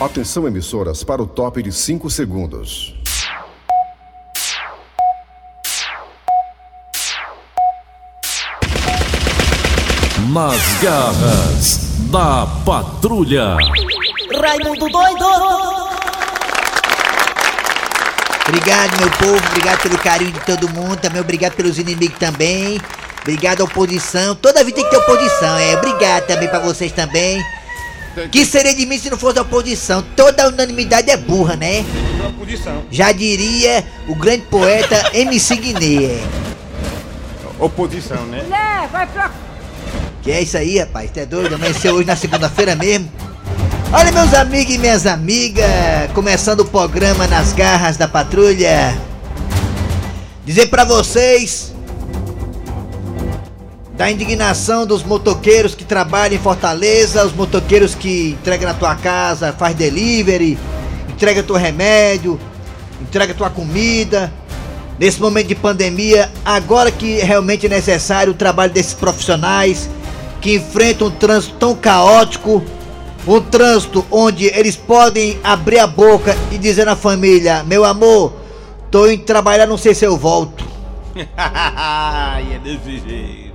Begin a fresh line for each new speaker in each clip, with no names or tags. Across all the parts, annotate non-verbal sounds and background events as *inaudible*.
Atenção emissoras para o top de 5 segundos.
Nas garras da patrulha.
Raimundo doido!
Obrigado, meu povo, obrigado pelo carinho de todo mundo, também obrigado pelos inimigos também. Obrigado à oposição. Toda vida tem que ter oposição, é. Obrigado também pra vocês também. Que seria de mim se não fosse a oposição? Toda unanimidade é burra, né? Já diria o grande poeta *laughs* MC Guiné. é.
Oposição, né?
Né, vai pra.
Que é isso aí, rapaz? Tá doido? Amanheceu hoje na segunda-feira mesmo. Olha, meus amigos e minhas amigas, começando o programa Nas Garras da Patrulha. Dizer pra vocês da indignação dos motoqueiros que trabalham em Fortaleza, os motoqueiros que entregam na tua casa, faz delivery, entrega teu remédio, entrega tua comida. Nesse momento de pandemia, agora que realmente é necessário o trabalho desses profissionais que enfrentam um trânsito tão caótico, um trânsito onde eles podem abrir a boca e dizer na família: Meu amor, tô indo trabalhar, não sei se eu volto. *laughs*
Ai, é desse jeito.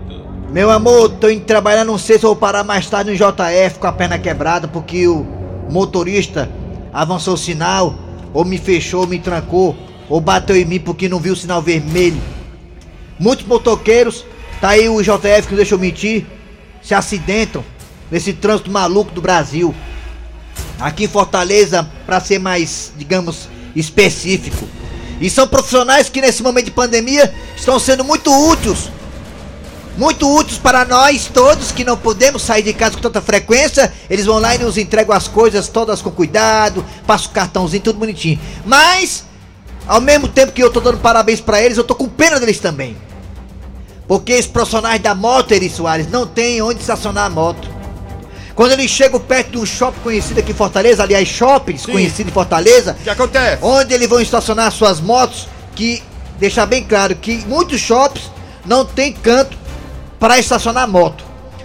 Meu amor, tô indo trabalhar, não sei se vou parar mais tarde no JF com a perna quebrada porque o motorista avançou o sinal, ou me fechou, ou me trancou, ou bateu em mim porque não viu o sinal vermelho. Muitos motoqueiros, tá aí o JF que não deixa eu mentir, se acidentam nesse trânsito maluco do Brasil. Aqui em Fortaleza, para ser mais, digamos, específico. E são profissionais que nesse momento de pandemia estão sendo muito úteis muito úteis para nós todos que não podemos sair de casa com tanta frequência. Eles vão lá e nos entregam as coisas todas com cuidado, passa o cartãozinho, tudo bonitinho. Mas, ao mesmo tempo que eu tô dando parabéns para eles, eu tô com pena deles também. Porque esses profissionais da moto, Eri Soares, não tem onde estacionar a moto. Quando eles chegam perto de um shopping conhecido aqui em Fortaleza, aliás, shoppings
Sim.
conhecidos em Fortaleza,
que acontece?
onde eles vão estacionar suas motos, que deixar bem claro que muitos shops não tem canto para estacionar moto.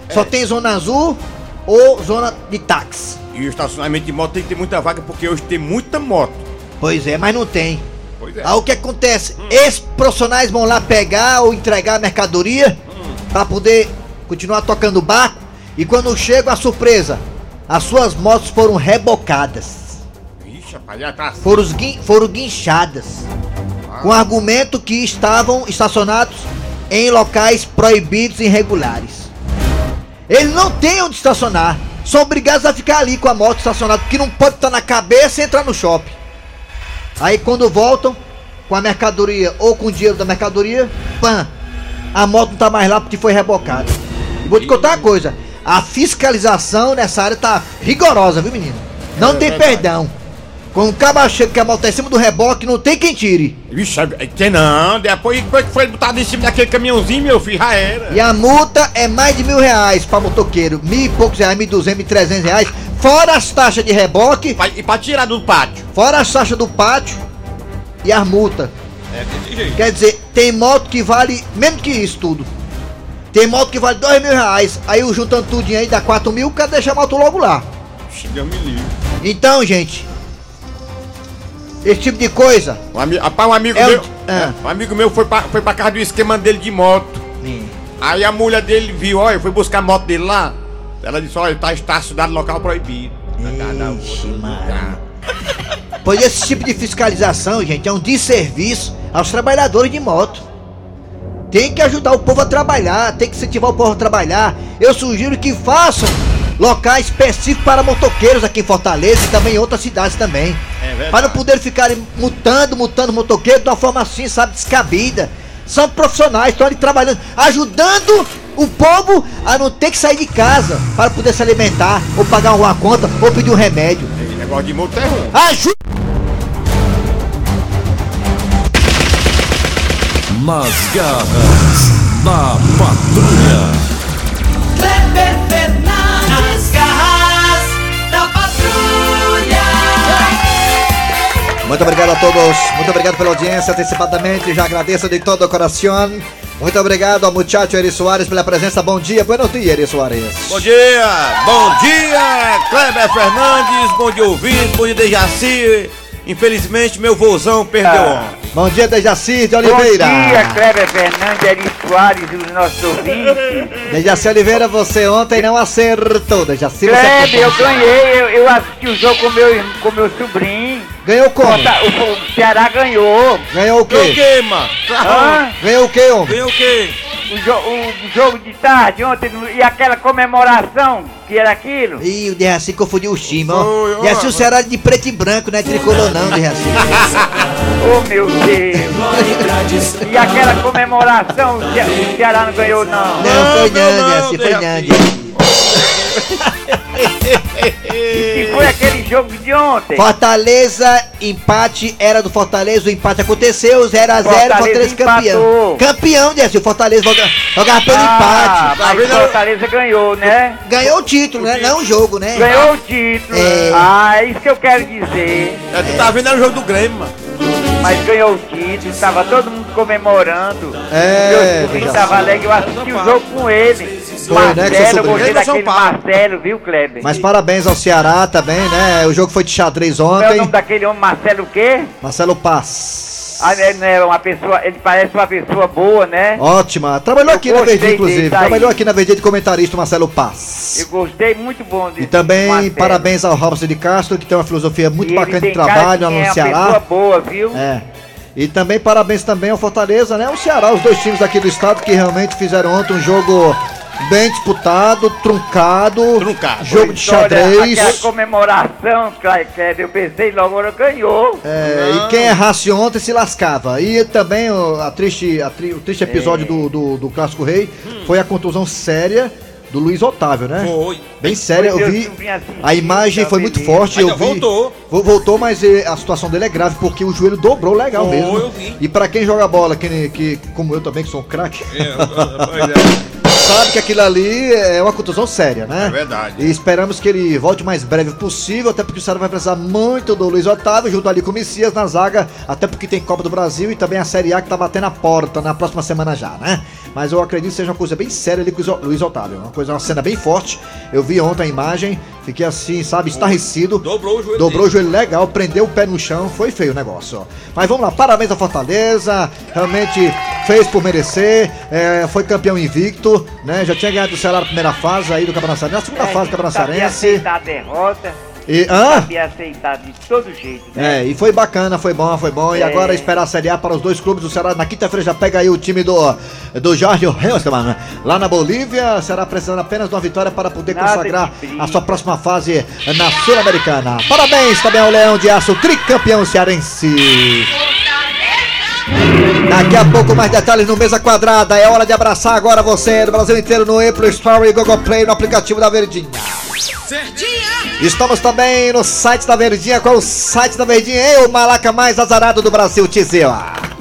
Só tem zona azul ou zona de táxi.
E o estacionamento de moto tem que ter muita vaga porque hoje tem muita moto.
Pois é, mas não tem.
Pois é.
Aí o que acontece? Esses profissionais vão lá pegar ou entregar a mercadoria para poder continuar tocando o barco. E quando chega a surpresa, as suas motos foram rebocadas.
Ixi, rapaz, tá assim.
foram, guin- foram guinchadas com argumento que estavam estacionados em locais proibidos e irregulares. Eles não têm onde estacionar, são obrigados a ficar ali com a moto estacionada, porque não pode estar na cabeça e entrar no shopping. Aí quando voltam com a mercadoria ou com o dinheiro da mercadoria, pã, a moto não tá mais lá porque foi rebocada. E vou te contar uma coisa, a fiscalização nessa área tá rigorosa, viu menino? Não
É
tem
verdade.
perdão. Quando o cabo chega que a moto tá em cima do reboque, não tem quem tire.
Vixe, é- tem não. Depois que foi botado em cima daquele caminhãozinho, meu filho, já era.
E a multa é mais de mil reais pra motoqueiro. Mil e poucos reais, mil duzentos, mil trezentos reais. Fora as taxas de reboque,
E pra tirar do pátio.
fora as taxas do pátio e as multas.
É desse jeito.
Quer dizer, tem moto que vale menos que isso tudo. Tem moto que vale dois mil reais. Aí o juntando tudinho aí dá quatro mil, o cara deixa a moto logo lá.
Deus me livre.
Então, gente, esse tipo de coisa.
Um, ami rapaz, um amigo
É o-
meu.
Ah.
Um amigo meu foi pra, foi pra casa do esquema dele de moto. Aí a mulher dele viu, olha, foi buscar a moto dele lá. Ela disse, olha, tá estacionado no local proibido.
Ixi, mano. Pois esse tipo de fiscalização, gente, é um desserviço aos trabalhadores de moto. Tem que ajudar o povo a trabalhar, tem que incentivar o povo a trabalhar. Eu sugiro que façam locais específicos para motoqueiros aqui em Fortaleza e também em outras cidades também.
Verdade.
para não poder ficarem mutando, mutando motoqueiro de uma forma assim, sabe, descabida. São profissionais, estão ali trabalhando, ajudando o povo a não ter que sair de casa para poder se alimentar, ou pagar uma conta, ou pedir um remédio.
Esse negócio de moto é ruim.
Ajuda!
Nas garras da patrulha.
Muito obrigado a todos, muito obrigado pela audiência antecipadamente, já agradeço de todo o coração. Muito obrigado ao muchacho Eri Soares pela presença. Bom dia, buenos dias, Eri Soares.
Bom dia, bom dia, Kleber Fernandes, bom dia ouvinte, bom dia Dejaci. Infelizmente meu vozão perdeu ontem.
Bom dia, Dejaci de
Bom
Oliveira.
dia, Kleber Fernandes, Eri Soares e os nossos ouvintes. *laughs*
Dejaci Oliveira, você ontem não acertou, Dejaci. Você
Kleber, eu
acertou.
ganhei, eu, eu assisti o jogo com meu, com meu sobrinho.
Ganhou como?
Conta- O, o Ceará ganhou.
Ganhou o
Ganhou o
quê?
quê, mano?
Hã?
Ganhou o quê, homem?
Ganhou o quê?
O, jo- o jogo de tarde ontem e aquela comemoração que era aquilo.
Ih, o Dejaci confundiu o time, ó.
ó.
Dejaci o Ceará de preto e branco, não é tricolor não, Dejaci.
Oh *laughs* meu Deus! E aquela comemoração, o Ce- o Ceará não ganhou não.
Não, foi
não,
Dejaci, foi não.
E foi *laughs* aquele jogo de ontem.
Fortaleza, empate era do Fortaleza, o empate aconteceu, 0x0, Fortaleza,
Fortaleza
campeão. Campeão, Dejaci, o Fortaleza joga- jogava pelo
Ah,
empate.
Mas
vendo?
Fortaleza ganhou, né?
Ganhou o título, né? Não o jogo, né?
Ganhou o título.
É.
Ah, é isso que eu quero dizer.
É, tu tá vendo era o jogo do Grêmio, mano.
Mas ganhou o título, tava todo mundo comemorando.
É,
Meu tava alegre, eu assisti o jogo com ele.
Foi, né, que seu
Marcelo, eu
sobrinho-
gostei
é
daquele
Paulo.
Marcelo, viu, Kleber?
Mas parabéns ao Ceará também, né? O jogo foi de xadrez
Qual é o
ontem.
nome daquele homem, Marcelo o quê?
Marcelo Paz.
Ah, né, né, uma pessoa, ele parece uma pessoa boa, né?
Ótima. Trabalhou
Eu
aqui na Verdinha, inclusive. Trabalhou
aí.
aqui na Verdinha de comentarista Marcelo Paz.
Eu gostei muito bom desse
E também
Marcelo.
parabéns ao Robson de Castro, que tem uma filosofia muito
E
bacana de trabalho
que
lá
é
no
uma
Ceará.
pessoa boa, viu?
É. E também parabéns também ao Fortaleza, né? O Ceará, os dois times daqui do estado que realmente fizeram ontem um jogo bem disputado, truncado.
Truncado.
Jogo de
Olha,
xadrez.
Aquela comemoração, Kleber, eu pensei logo, agora ganhou.
É, e quem errasse ontem se lascava. E também o, a triste, a tri- o triste episódio do, do, do Clássico Rei foi a contusão séria do Luiz Otávio, né?
Foi.
Bem séria, eu vi.
assistindo,
A imagem foi muito forte, eu vi.
voltou.
Vo- Voltou, mas eh, a situação dele é grave porque o joelho dobrou legal mesmo.
eu vi.
E pra quem joga bola, que, que como eu também que sou um craque,
É, é. *laughs*
sabe que aquilo ali é uma contusão séria, né?
É verdade.
E esperamos que ele volte o mais breve possível, até porque o Ceará vai precisar muito do Luiz Otávio, junto ali com o Messias na zaga, até porque tem Copa do Brasil e também a Série A que tá batendo a porta na próxima semana já, né? Mas eu acredito que seja uma coisa bem séria ali com o Luiz- Otávio. Uma coisa, uma cena bem forte. Eu vi ontem a imagem, fiquei assim, sabe, estarrecido.
Dobrou o joelho
Dobrou o joelho legal, prendeu o pé no chão, foi feio o negócio. ó. Mas vamos lá, parabéns à Fortaleza, realmente fez por merecer, é, foi campeão invicto, né? Já tinha ganhado do Ceará na primeira fase aí do Campeonato Sarense, na segunda fase do Campeonato Sarense.
aceitar a derrota,
E, hã?
sabia aceitar de todo jeito, né?
É, e foi bacana, foi bom, foi bom. E
É.
agora esperar a Série A para os dois clubes do Ceará. Na quinta-feira já pega aí o time do, do Jorge Hilstman, lá na Bolívia. Será precisando apenas de uma vitória para poder
Nada
consagrar a sua próxima fase na Sul-Americana. Parabéns também ao Leão de Aço, tricampeão cearense. Daqui a pouco mais detalhes no Mesa Quadrada. É hora de abraçar agora você do Brasil inteiro no Apple Store e Google Play no aplicativo da Verdinha. Estamos também no site da Verdinha. Qual é o site da Verdinha? Eu, o malaca mais azarado do Brasil, Tizeu.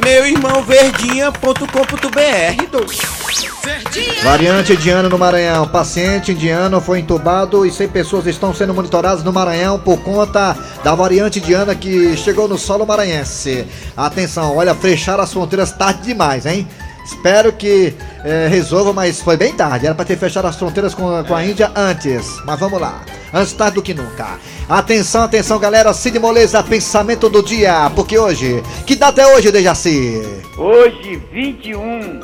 Meu irmão verdinha.com.br.
Variante indiana no Maranhão. Paciente indiano foi entubado e 100 pessoas estão sendo monitoradas no Maranhão por conta da variante indiana que chegou no solo maranhense. Atenção, olha, fecharam as fronteiras tarde demais, hein? Espero que eh, resolva, mas foi bem tarde. Era para ter fechado as fronteiras com, com a Índia antes. Mas vamos lá. Antes tarde do que nunca. Atenção, atenção, galera. Cid Moleza, pensamento do dia. Porque hoje. Que data é hoje, Dejaci?
Hoje, 21.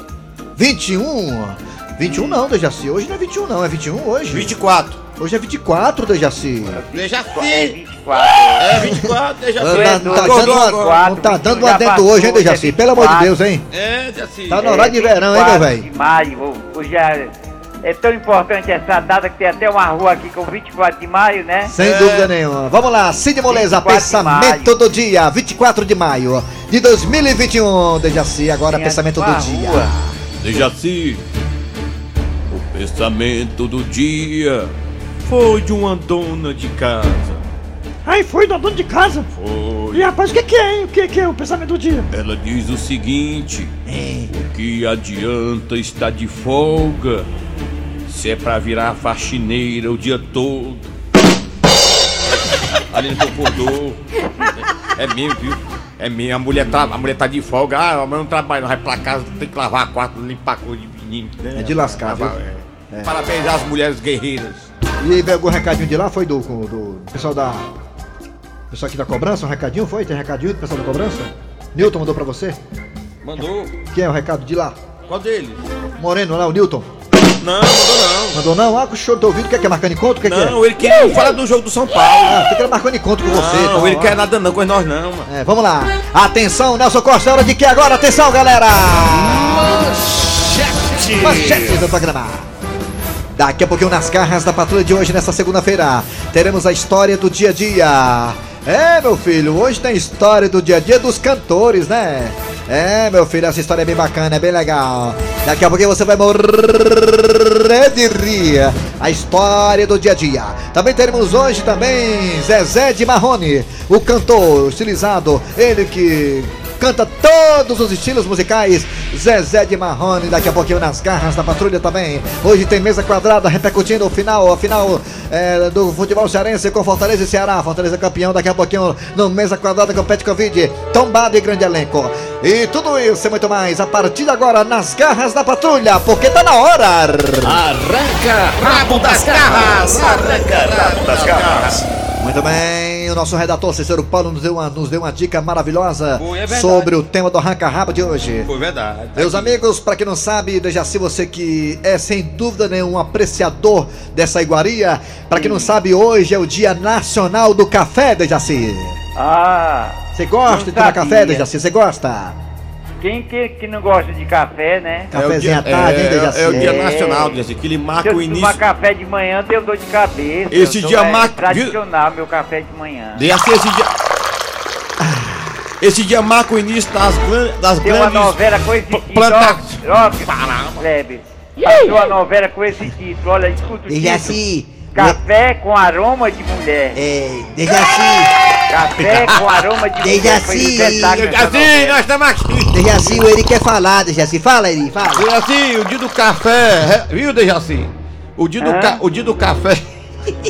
21? 21 não, Dejaci. Hoje não é 21, não. É 21 hoje.
24.
Hoje é 24, Dejaci.
Deja
É
fi.
24.
É 24, deja
Não
fi.
tá, não tá não tá dando um adendo hoje, hein,
hoje é
Dejaci? Pelo amor de
24.
Deus, hein?
É, Jaci.
Tá no horário de verão, hein, meu
24
velho?
de maio. Hoje é, é tão importante essa data que tem até uma rua aqui com 24 de maio, né?
Sem
É.
dúvida nenhuma. Vamos lá, Cid Moleza,
24 de
pensamento do dia, 24 de maio de 2021, Dejaci. Agora,
Tem
pensamento do dia.
rua.
Dejaci, o pensamento do dia foi de uma dona de casa.
Ai, foi da dona de casa?
Foi.
E rapaz, o que, que é, hein? O que, que é o pensamento do dia?
Ela diz o seguinte: o que adianta estar de folga se é pra virar faxineira o dia todo? Ali não concordou. É mesmo, viu?
É minha, a mulher, tá, a mulher tá de folga, ah, a mulher não trabalha, não vai pra casa, tem que lavar quarto, limpar coisa de menino. Né?
É de lascar, viu?
é. Parabéns às mulheres guerreiras.
E aí, veio algum recadinho de lá? Foi do, do, do pessoal da. Pessoal aqui da cobrança? Um recadinho? Foi? Tem recadinho do pessoal da cobrança? Newton mandou pra você?
Mandou.
Quem é o recado de lá?
Qual deles?
Moreno lá, o Newton.
Não, mandou não.
Mandou não? Ah, com o show do ouvido, quer que é marcando encontro? O que, que é?
Não, ele quer falar do jogo do São Paulo.
Ah, tem que marcando encontro com você.
Não,
então,
ele
ó.
quer nada não com nós não, mano.
É, vamos lá. Atenção, Nelson Costa, é hora de que agora? Atenção, galera! Manchetes do programa. Daqui a pouquinho nas carras da patrulha de hoje, nessa segunda-feira, teremos a história do dia a dia. É, meu filho, hoje tem história do dia a dia dos cantores, né? É, meu filho, essa história é bem bacana, é bem legal. Daqui a pouquinho você vai morrer de rir. A história do dia a dia. Também teremos hoje também Zezé de Marrone, o cantor estilizado, ele que canta todos os estilos musicais. Zezé de Marrone, daqui a pouquinho nas garras da patrulha também. Hoje tem mesa quadrada repercutindo o final, a final é, do futebol cearense com Fortaleza e Ceará. Fortaleza campeão, daqui a pouquinho no mesa quadrada com Pet Covid, tombado e grande elenco. E tudo isso e muito mais a partir de agora nas garras da patrulha, porque tá na hora.
Arranca rabo das garras! Arranca rabo das garras!
Muito bem, o nosso redator Cícero Paulo nos deu uma, nos deu uma dica maravilhosa
Foi, é
sobre o tema do arranca-rabo de hoje.
Foi verdade.
Meus amigos, pra quem não sabe, Dejaci, você que é sem dúvida nenhum um apreciador dessa iguaria, pra quem não sabe, hoje é o Dia Nacional do Café, Dejaci.
Ah,
Você gosta de tomar café, Dejaci? Você gosta?
Quem que, que não gosta de café, né?
Cafézinho à
é,
tarde, hein,
é,
Dejaci?
é o dia
É.
nacional, Dejaci, que ele
Se
marca
eu
o início.
tomar café de manhã, deu dor de cabeça.
Esse
Eu
dia
é
marca-
tradicional meu café de manhã.
Dejaci, esse dia. Esse dia marca o início das, gran- das
Tem uma
grandes.
novela com esse título.
planta-
Ó, ó. Passou a novela com esse título. Olha, escuta o título.
Dejaci,
Café com aroma de mulher.
é, Dejaci,
Café com aroma de mulher.
Dejaci.
Espetáculo essa
Dejaci,
novela.
nós estamos aqui.
Dejaci, o Eri quer falar, Dejaci. Fala, Eri, fala.
Dejaci, o dia do café. é- Viu, Dejaci? O dia do, ca... o dia do café.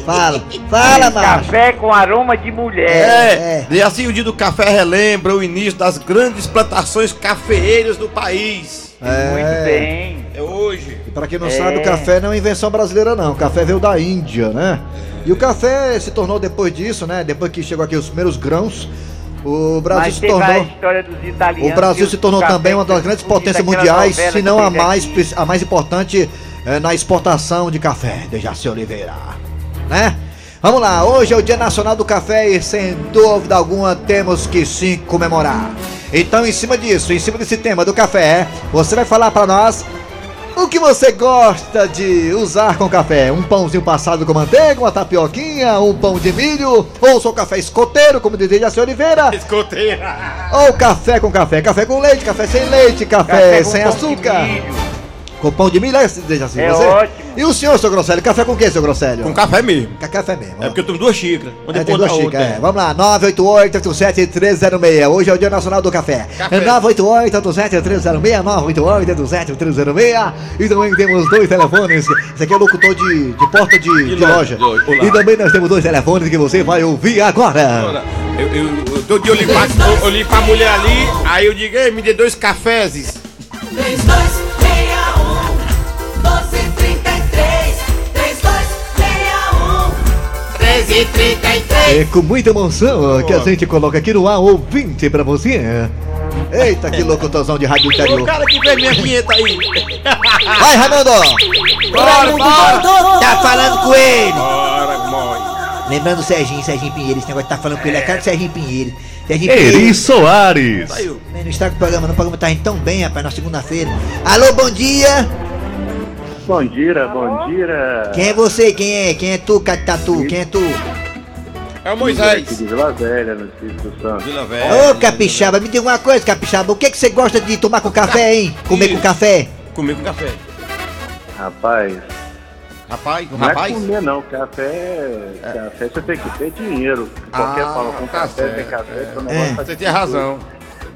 Fala, fala, macho.
Café com aroma de mulher.
É.
É, Dejaci, o dia do café relembra o início das grandes plantações cafeeiras do país.
Muito bem.
É hoje.
Pra quem não
É.
sabe, o café não é invenção brasileira, não. O café veio da Índia, né? E o café se tornou depois disso, né? Depois que chegou aqui os primeiros grãos, o Brasil se tornou.
história dos italianos.
O Brasil se tornou também uma das grandes potências mundiais, se não a
teve
mais,
aqui.
a mais importante eh, na exportação de café, Dejaci Oliveira. Né? Vamos lá, hoje é o Dia Nacional do Café e sem dúvida alguma temos que sim comemorar. Então, em cima disso, em cima desse tema do café, você vai falar pra nós o que você gosta de usar com café? Um pãozinho passado com manteiga, uma tapioquinha, um pão de milho, ou só café escoteiro, como diz Dejaci Oliveira,
Escoteira.
ou café com café, café com leite, café sem leite, café,
Café
sem açúcar. Com pão de milho, é esse, Dejaci,
É
você?
ótimo.
E o senhor, seu Grosselio, café com o que, seu Grosselio?
Com café mesmo.
Com café mesmo.
É porque eu tomo duas xícaras. Onde
É,
eu
tem duas xícaras,
outra,
é. Vamos lá, 988-87-306. Hoje é o Dia Nacional do Café.
Café.
988-87-306, 988-87-306. E também temos dois telefones. Esse aqui é o locutor de, de porta de, de loja.
loja, de loja. Olá.
E também nós temos dois telefones que você vai ouvir agora.
Ora, Eu, eu, eu, todo dia eu ligo, pra, eu, eu ligo pra mulher ali, aí eu digo, ei, me dê dois cafés.
3261
É com muita emoção que a gente coloca aqui no ar ouvinte pra você. Eita, que locutorzão de rádio
O
interior.
cara que fez minha vinheta aí.
Vai, Raimundo!
Raimundo doido
Tá falando com ele!
Bora.
Lembrando o Serginho, Serginho Pinheiro, esse negócio tá falando com ele, é cara do Serginho Pinheiro. Serginho
Eri Soares.
Saiu.
Não estraga o programa, não. O programa tá indo tão bem, rapaz, na segunda-feira. Alô, bom dia!
Bom dia, bom dia.
Quem é você? Quem é? Quem é tu, Catatu? Quem é tu?
É o Moisés.
de Vila Velha, no Espírito Santo.
Vila Velha.
Ô, Capixaba, me diga uma coisa, Capixaba. O que, que você gosta de tomar com café, hein? Comer com café?
Comer com café.
Rapaz,
Rapaz,
não
rapaz?
é comer não, café, café você tem que ter dinheiro. Qualquer
Ah,
fala com
tá
café, tem café,
é.
seu negócio tá
Você tem razão.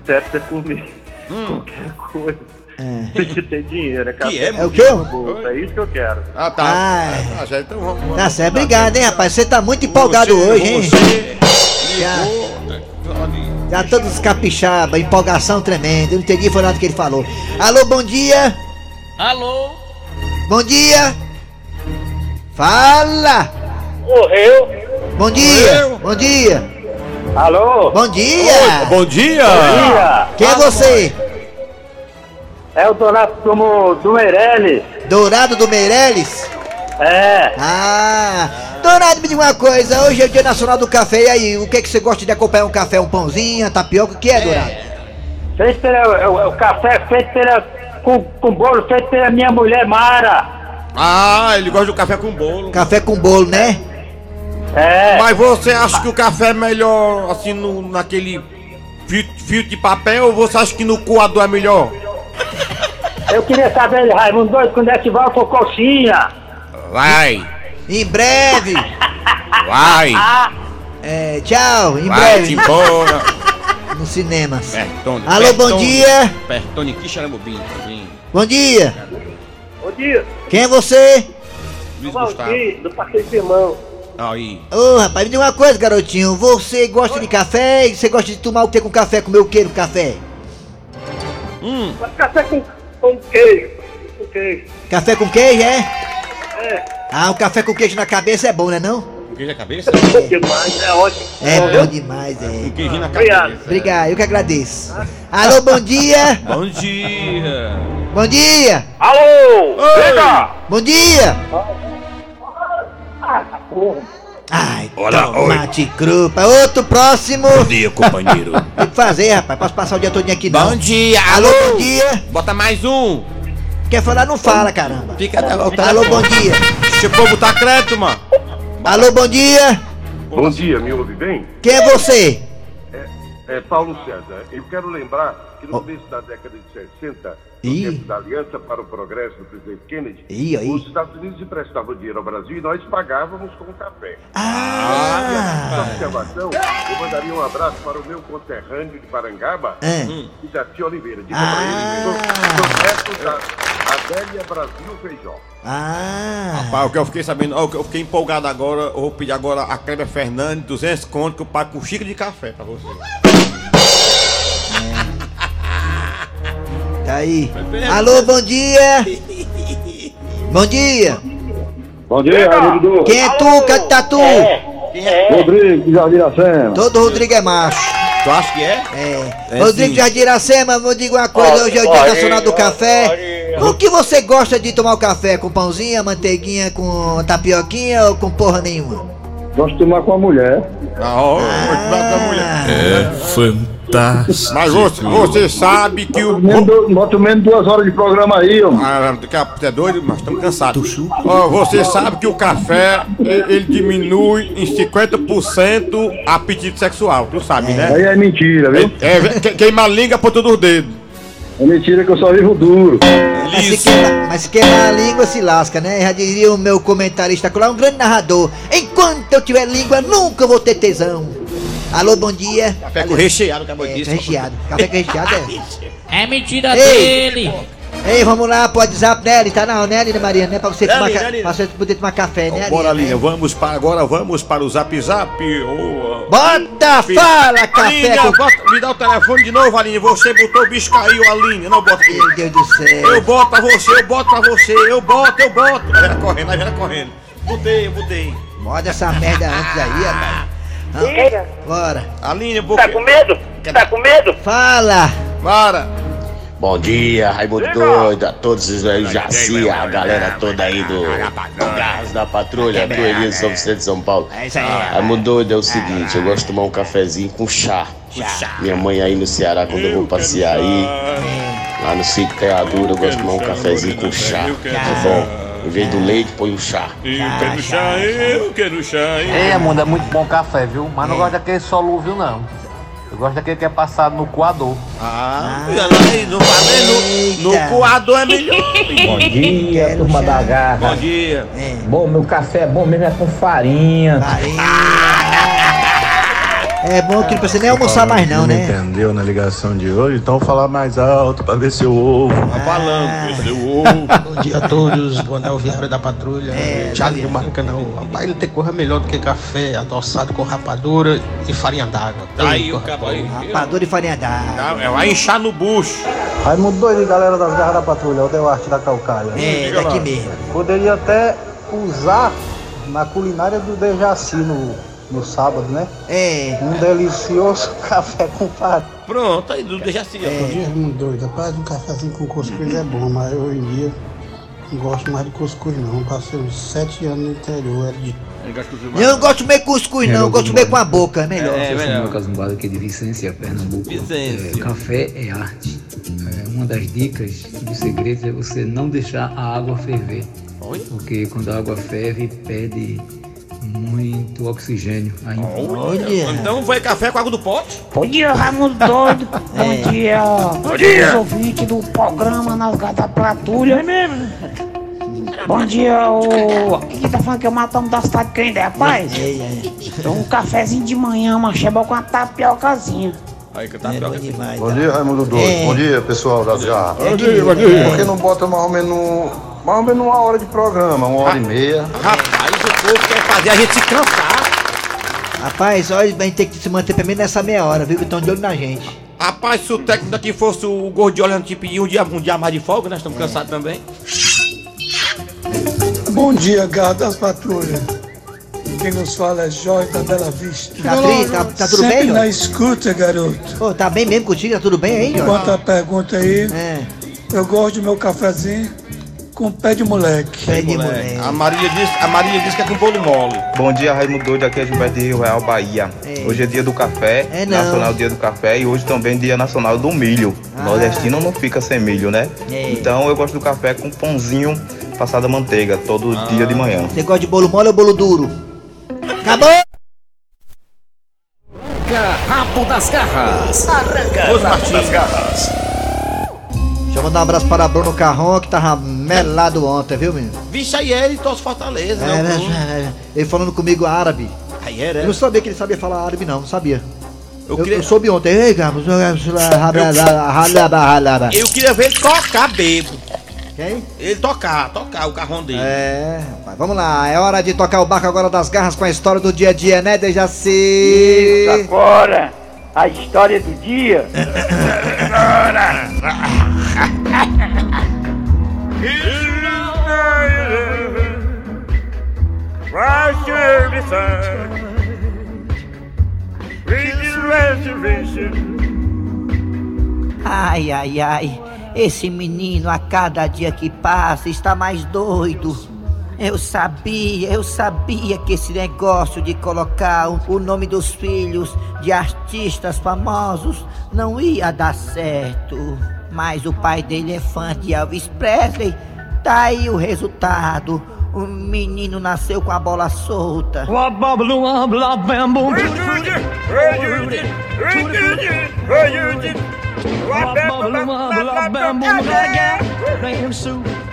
Certo você comer qualquer coisa. Tem que ter dinheiro, é.
Que é,
É o quê?
bolso, É isso que eu quero.
Ah, tá.
Ai.
Ah, já, então vamos. vamos.
Tá certo, obrigado, hein, rapaz. Você tá muito empolgado
Você-
hoje, hein?
Você
Já.
Olha,
Já todos capixaba, empolgação tremenda. Eu não entendi foi nada que ele falou. Alô, bom dia.
Alô?
Bom dia. Fala.
Morreu.
Bom dia. Bom dia.
Alô?
Bom dia.
Bom dia!
Dia.
Quem é você?
É o Donato do, do Meirelles.
Dourado do Meireles?
É.
Ah, Dourado, me diga uma coisa, hoje é o dia nacional do café, e aí, o que que você gosta de acompanhar um café, um pãozinho, uma tapioca, o que é, Dourado?
Feito pela, é o, o café feito pela, com, com bolo feito pela minha mulher Mara.
Ah, ele gosta do café com bolo.
Café com bolo, né?
É.
Mas você acha que o café é melhor assim no, naquele fio, fio de papel ou você acha que no coador é melhor?
Eu queria saber, Raimundo Doido, quando é que vai o cococinha?
Vai,
Em breve, *laughs*
vai,
é, tchau, em
vai-te
breve,
embora. *laughs*
nos cinemas.
Pertone.
Alô, bom
Pertone.
dia,
Pertone Quixaramubim.
Bom dia,
Bom dia.
quem é você?
Luiz Gustavo.
do Passeio de Irmão.
Aí.
Ô, rapaz, me diga uma coisa, garotinho, você gosta de café? Você gosta de tomar o que com café, comer o que no café?
Café com, com queijo. Com queijo.
Café com queijo, é?
É.
Ah, o café com queijo na cabeça é bom, né não?
Com queijo na cabeça?
Demais, é ótimo.
É bom demais,
Com
é.
queijinho na
Obrigado.
cabeça.
Obrigado, eu que agradeço. Alô, bom dia! *laughs*
Bom dia!
Bom dia!
Alô! Vega!
Bom dia! Ai,
Olá,
tomate crupa. Outro próximo.
Bom dia, companheiro. *laughs*
Tem que fazer, rapaz. Posso passar o dia todo aqui não.
Bom dia,
Alô, bom dia.
Bota mais um.
Quer falar, não fala, caramba.
Fica até voltar.
Alô, bom dia.
Deixa eu botar crédito, mano.
Alô, bom dia.
Bom dia, me ouve bem?
Quem é você?
É Paulo César. Eu quero lembrar que no começo da década de 60, no
Ih.
tempo da Aliança para o Progresso do presidente Kennedy,
Ih, aí.
os Estados Unidos emprestavam dinheiro ao Brasil e nós pagávamos com café.
Ah!
Essa observação, eu mandaria um abraço para o meu conterrâneo de Parangaba,
É.
Jaci Oliveira. Diga
Ah.
para ele, sou, da Adélia Brasil Feijó.
Ah!
Rapaz, o que eu fiquei sabendo, ó, o que eu fiquei empolgado agora, eu vou pedir agora a Kleber Fernandes 200 conto que eu pago com xícara de café pra você.
Aí. Alô, bom dia. Bom dia.
Bom dia, amigo
Quem é tu? Cadê tá tu?
Rodrigo, Jardim Iracema.
Todo Rodrigo é macho.
Tu acha que é?
É.
É
Rodrigo
sim.
Jardim Iracema, vou dizer uma coisa, hoje é o Dia Nacional do Café. O que você gosta de tomar o café? Com pãozinha, manteiguinha, com tapioquinha ou com porra nenhuma?
Gosto de tomar com a mulher.
Ah, ó, bom com a mulher.
É fantástico.
Mas você, você sabe que o.
Bota menos duas horas de programa aí, ó.
Ah, daqui a pouco é doido, mas estamos cansados. Ó, você sabe que o café ele, ele diminui em 50% apetite sexual, tu sabe, né?
Aí é mentira, viu?
É, que- queima a língua por todos os dedos.
É mentira que eu só vivo duro.
Mas se,
Isso.
queimar, mas se queimar a língua se lasca, né? Já diria o meu comentarista lá, um grande narrador. Enquanto eu tiver língua, nunca vou ter tesão. Alô, bom dia.
Café com recheado, acabou
É,
disso.
recheado. Café com recheado é. *laughs*
É mentira
Ei.
dele.
Ei, vamos lá pro WhatsApp, Nelly, tá não, né, Lina Maria, né? Pra você
Nelly,
tomar,
Nelly.
pra você poder tomar café, né,
Bora? Linha, vamos para agora, vamos para o zap zap. ô,
Bota, fala, café
Aline,
com...
bota- me dá o telefone de novo, Aline. Você botou o bicho caiu, Aline. Não bota aqui.
Meu Deus do céu.
Eu boto pra você, eu boto pra você, eu boto, eu boto. Aí ela correndo, aí ela correndo. Botei, eu botei.
Bota essa merda antes aí, rapaz. Ah,
Diga.
Bora.
Aline,
Tá com medo? Tá com medo?
Fala.
Para.
Bom dia, Raimundo Doido, a todos os aí, Jaci, a galera toda aí do Garras da Patrulha, do Elias São Vicente de São Paulo.
É isso aí.
Raimundo Doido é o seguinte, eu gosto de tomar um cafezinho com chá. Minha mãe aí no Ceará, quando eu vou passear aí, lá no sítio Teadura, eu gosto de tomar um cafezinho com chá. É bom. Em vez do leite, põe o chá.
Eu quero chá, eu quero chá.
Ei, mundo, é muito bom café, viu? Mas não gosto daquele solúvel, não. Eu gosto daquele que é passado no coador.
Ah, olha lá aí, no, no,
Eita.
no coador é melhor.
Bom dia, turma da garra.
Bom dia.
É.
Bom, meu café é bom mesmo, é com farinha.
Farinha. É bom que não precisa nem almoçar mais não,
me
né?
entendeu na ligação de hoje, então vou falar mais alto pra ver se eu ouvo.
Tá falando, esse é o ovo.
Bom dia a todos, o Viário da Patrulha,
É,
Thiago do Maracanã. Rapaz, não tem coisa melhor do que café adoçado com rapadura e farinha d'água.
Tá aí o.
Rapadura e farinha d'água.
É, vai inchar no bucho.
Raimundo doido, galera das garras da patrulha, o Duarte da Calcaia.
É, daqui mesmo.
Poderia até usar na culinária do Dejaci no, no sábado, né?
É.
Um delicioso *laughs* café com farinha.
Pronto, aí do Dejaci.
Bom dia, Raimundo doido. Rapaz, um cafezinho com cuscuz é bom, mas hoje em dia não gosto mais de cuscuz não. Passei uns sete anos no interior, era de
Eu não gosto de comer cuscuz não, eu gosto de comer com a boca, é melhor.
É, é Samuel Casumbado aqui de Vicência, Pernambuco.
Vicência.
É, café é arte. É, uma das dicas dos segredos é você não deixar a água ferver. Porque quando a água ferve, perde muito oxigênio. Aí,
Então foi café com água do pote?
Bom dia, Raimundo Doido. *laughs* Bom dia.
Bom dia.
Os ouvintes do programa Nas Gatas Patrulha. É mesmo? Bom dia, o. Quem tá falando que eu matamos da cidade de Crendé, rapaz? Um cafezinho de manhã, uma cheba com uma tapiocazinha.
Aí que tá pior que
Bom dia, Raimundo Doido.
É.
Bom dia, pessoal das garras.
Bom dia, bom dia.
Por que não bota mais ou menos, mais ou menos uma hora de programa, uma hora e meia?
Rapaz, o povo quer fazer a gente se cansar.
Rapaz, olha, a gente tem que se manter pelo menos nessa meia hora, viu? Que estão de olho na gente.
Rapaz, se o técnico daqui fosse o Gordiola, a gente pedir um dia, um dia mais de folga, nós estamos cansados também.
Bom dia, garra das patrulhas. Quem nos fala é Jorge da Bela Vista.
Tá, tri- tá, tá tudo
Sempre
bem,
na escuta, garoto.
Pô, tá bem mesmo contigo? Tá tudo bem aí, Jorge?
Quanto à pergunta aí,
É.
eu gosto do meu cafezinho com pé de moleque.
Pé de moleque.
A Maria disse, a Maria disse que é com bolo mole.
Bom dia, Raimundo Doido, aqui é Gilberto de Rio Real, Bahia. Hoje é dia do café,
É não.
nacional dia do café, e hoje também dia nacional do milho.
Ah.
Nordestino não fica sem milho, né?
É.
Então eu gosto do café com pãozinho passado a manteiga, todo
Ah.
dia de manhã.
Você gosta de bolo mole ou bolo duro? Acabou!
Rabo das Garras. Arranca
Os
rabo
Martins.
das garras.
Eu mandar um abraço para Bruno Carron, que tava melado ontem, viu, menino?
Vixe, aí ele torce Fortaleza,
É,
né?
é, é, Ele falando comigo árabe.
Aí era.
Eu não sabia que ele sabia falar árabe, não, não sabia. Eu,
queria-
eu soube ontem. Ei, Gabos,
Eu queria ver ele tocar bebo.
Quem?
Ele tocar, tocar o carrão dele.
É, rapaz, vamos lá. É hora de tocar o barco agora das garras com a história do dia a dia, né, Dejaci?
Isso, agora, a história do dia. *laughs*
Ai, ai, ai. Esse menino a cada dia que passa está mais doido. Eu sabia, eu sabia que esse negócio de colocar o- nome dos filhos de artistas famosos não ia dar certo. Mas o pai dele é fã de Elvis Presley. Tá aí o resultado. O menino nasceu com a bola solta.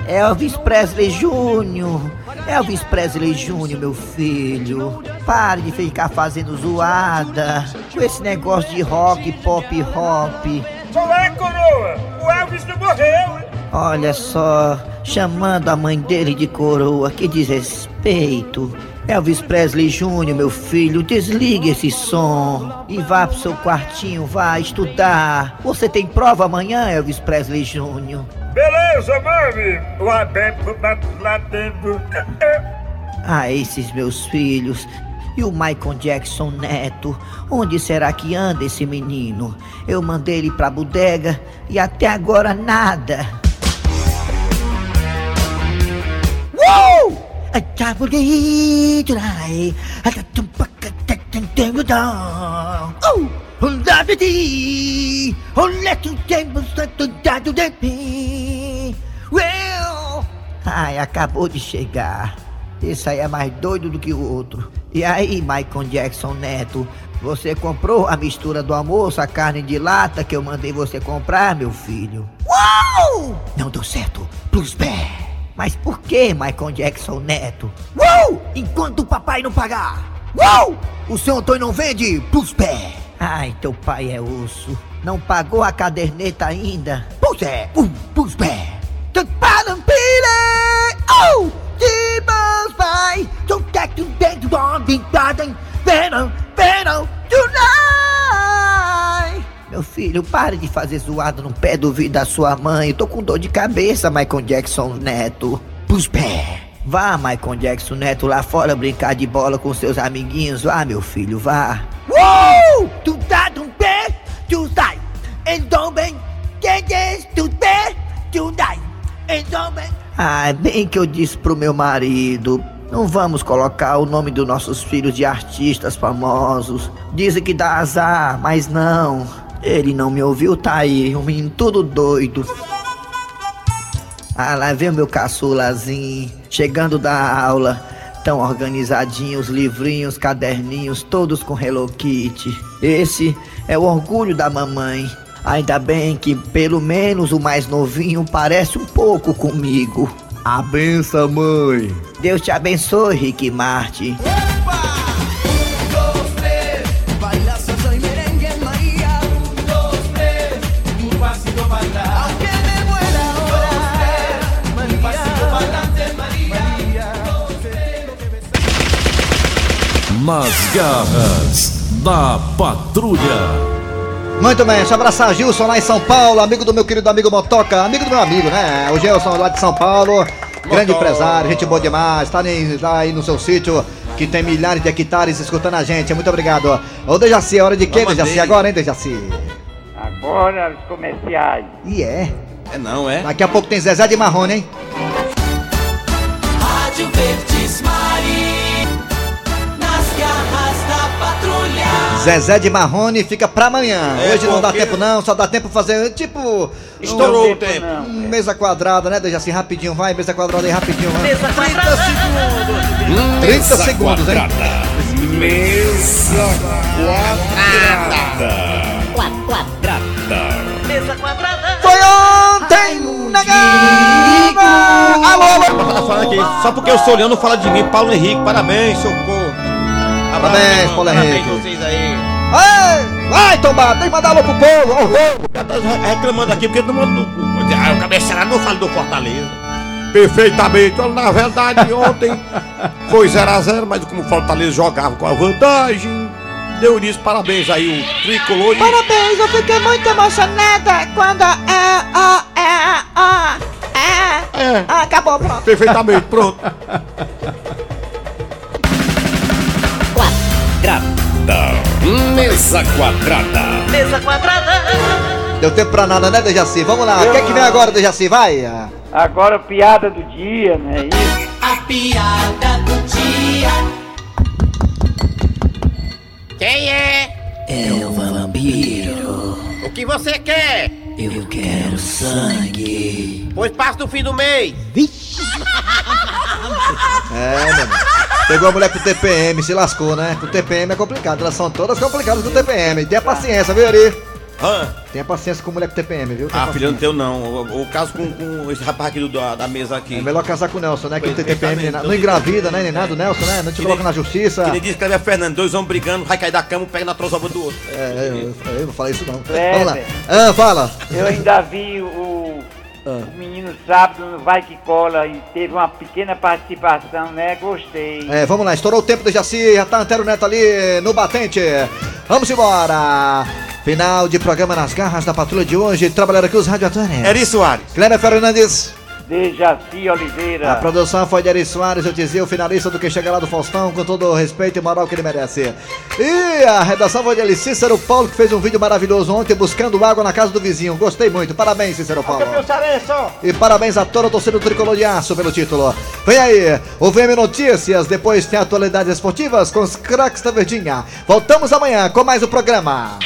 Elvis Presley Júnior. Elvis Presley Júnior, meu filho. Pare de ficar fazendo zoada com esse negócio de rock, pop, hop.
Qual é, coroa? O Elvis não morreu, hein?
Olha só, chamando a mãe dele de coroa, que desrespeito. Elvis Presley Júnior, meu filho, desligue esse som e vá pro seu quartinho, vá estudar. Você tem prova amanhã, Elvis Presley Júnior.
Beleza, mami. Lá dentro, lá dentro.
Ah, esses meus filhos. E o Michael Jackson neto? Onde será que anda esse menino? Eu mandei ele pra bodega e até agora nada. Uou! Oh! Oh. Well, ai, acabou de chegar. Esse aí é mais doido do que o outro. E aí, Michael Jackson Neto, você comprou a mistura do almoço, a carne de lata que eu mandei você comprar, meu filho? Uau! Não deu certo. Plus pé. Mas por que, Michael Jackson Neto? Uau! Enquanto o papai não pagar. Uou! O seu Antônio não vende pros pés. Ai, teu pai é osso. Não pagou a caderneta ainda? Pois é, um, pros pés. Oh! Meu filho, pare de fazer zoado no pé do ouvido da sua mãe. Tô com dor de cabeça, Michael Jackson Neto. Pros pés. Vá, Michael Jackson Neto, lá fora brincar de bola com seus amiguinhos. Vá, meu filho, vá. Uou! Tu tá um pé, tu sai. Então bem, quem diz tu pé, tu dai. Então bem. Ah, bem que eu disse pro meu marido. Não vamos colocar o nome dos nossos filhos de artistas famosos. Dizem que dá azar, mas não. Ele não me ouviu, tá aí, um menino todo doido. Ah, lá vem o meu caçulazinho, chegando da aula. Tão organizadinho, os livrinhos, caderninhos, todos com Hello Kitty. Esse é o orgulho da mamãe. Ainda bem que pelo menos o mais novinho parece um pouco comigo. A benção, mãe. Deus te abençoe, Rick Martin.
Nas garras da patrulha.
Muito bem, deixa eu abraçar Gilson lá em São Paulo, amigo do meu querido amigo Motoca, amigo do meu amigo, né? O Gilson lá de São Paulo, grande empresário, gente boa demais, tá, nem, tá aí no seu sítio, que tem milhares de hectares escutando a gente, muito obrigado. Ô Dejaci, é hora de quê, Dejaci? Agora, hein, Dejaci?
Agora os comerciais.
E é.
É não, é?
Daqui a pouco tem Zezé de Marrone, hein?
Rádio Verdes Mari,
Zezé de Marrone fica pra amanhã.
É,
Hoje não dá
porque-
tempo não, só dá tempo fazer tipo.
Estourou o tempo.
um mesa quadrada, né, Dejaci? Rapidinho, vai, mesa quadrada aí, rapidinho, vai.
Mesa quadrada.
30 segundos, hein?
Mesa
quadrada.
quadrada. Mesa quadrada.
Foi ontem garra! Alô, alô!
Tá falando aqui, só porque eu sou leão não fala de mim, Paulo Henrique, parabéns, socorro.
Parabéns, Paulo
Parabéns
Henrique.
vocês aí.
Ei, vai, Tomás, tem que mandar alô pro povo, ao povo.
Tá reclamando aqui porque não manda. Ah, o cabeçalho não fala do Fortaleza. Perfeitamente. Olha, Na verdade, ontem foi 0x0, mas como o Fortaleza jogava com a vantagem, deu nisso. Parabéns aí, o tricolor. e-
Parabéns, eu fiquei muito emocionada quando é, ó, é, ó, é,
É.
Acabou, pronto.
Perfeitamente, pronto. *laughs*
Mesa quadrada.
Mesa quadrada.
Deu tempo pra nada, né, Dejaci? Vamos lá, o que é que vem agora, Dejaci? Vai!
Agora piada do dia, né? Isso.
A piada do dia.
Quem é?
É o vampiro.
O que você quer?
Eu quero sangue.
Pois passa no fim do mês. *laughs*
É, meu irmão. Pegou a mulher pro TPM, se lascou, né? O TPM é complicado, elas são todas complicadas com TPM. Tenha paciência, viu, Ari?
Hã?
Tenha paciência com mulher com TPM, viu? Tenha
Ah, filho, não teu não. O, o caso com, com esse rapaz aqui do, da, da mesa aqui.
É melhor casar com o Nelson, né? Que o
Pois,
TPM não engravida, né? Nem nada, o Nelson, né? Não te
Que
coloca na justiça.
Que nem diz que é Fernando, dois homens brigando, vai cair da cama, um pega na trozoba do outro.
É, eu, eu não falei isso não.
É,
Vamos lá. Ah, fala.
Eu ainda vi o, o menino sábado no Vai Que Cola e teve uma pequena participação, né? Gostei.
É, vamos lá, estourou o tempo do Jaci, já tá Antero Neto ali no batente. Vamos embora. Final de programa nas garras da patrulha de hoje. Trabalharam aqui os radioatores.
Eri Soares.
Cléber Fernandes.
Dejaci Oliveira.
A produção foi de Eri Soares, eu dizia, o finalista do que chega lá do Faustão, com todo o respeito e moral que ele merece. E a redação foi de Eli Cícero Paulo, que fez um vídeo maravilhoso ontem, buscando água na casa do vizinho. Gostei muito, parabéns, Cícero Paulo. E parabéns a toda a torcida do Tricolor de Aço pelo título. Vem aí, o VM Notícias, depois tem atualidades esportivas com os craques da Verdinha. Voltamos amanhã com mais um programa.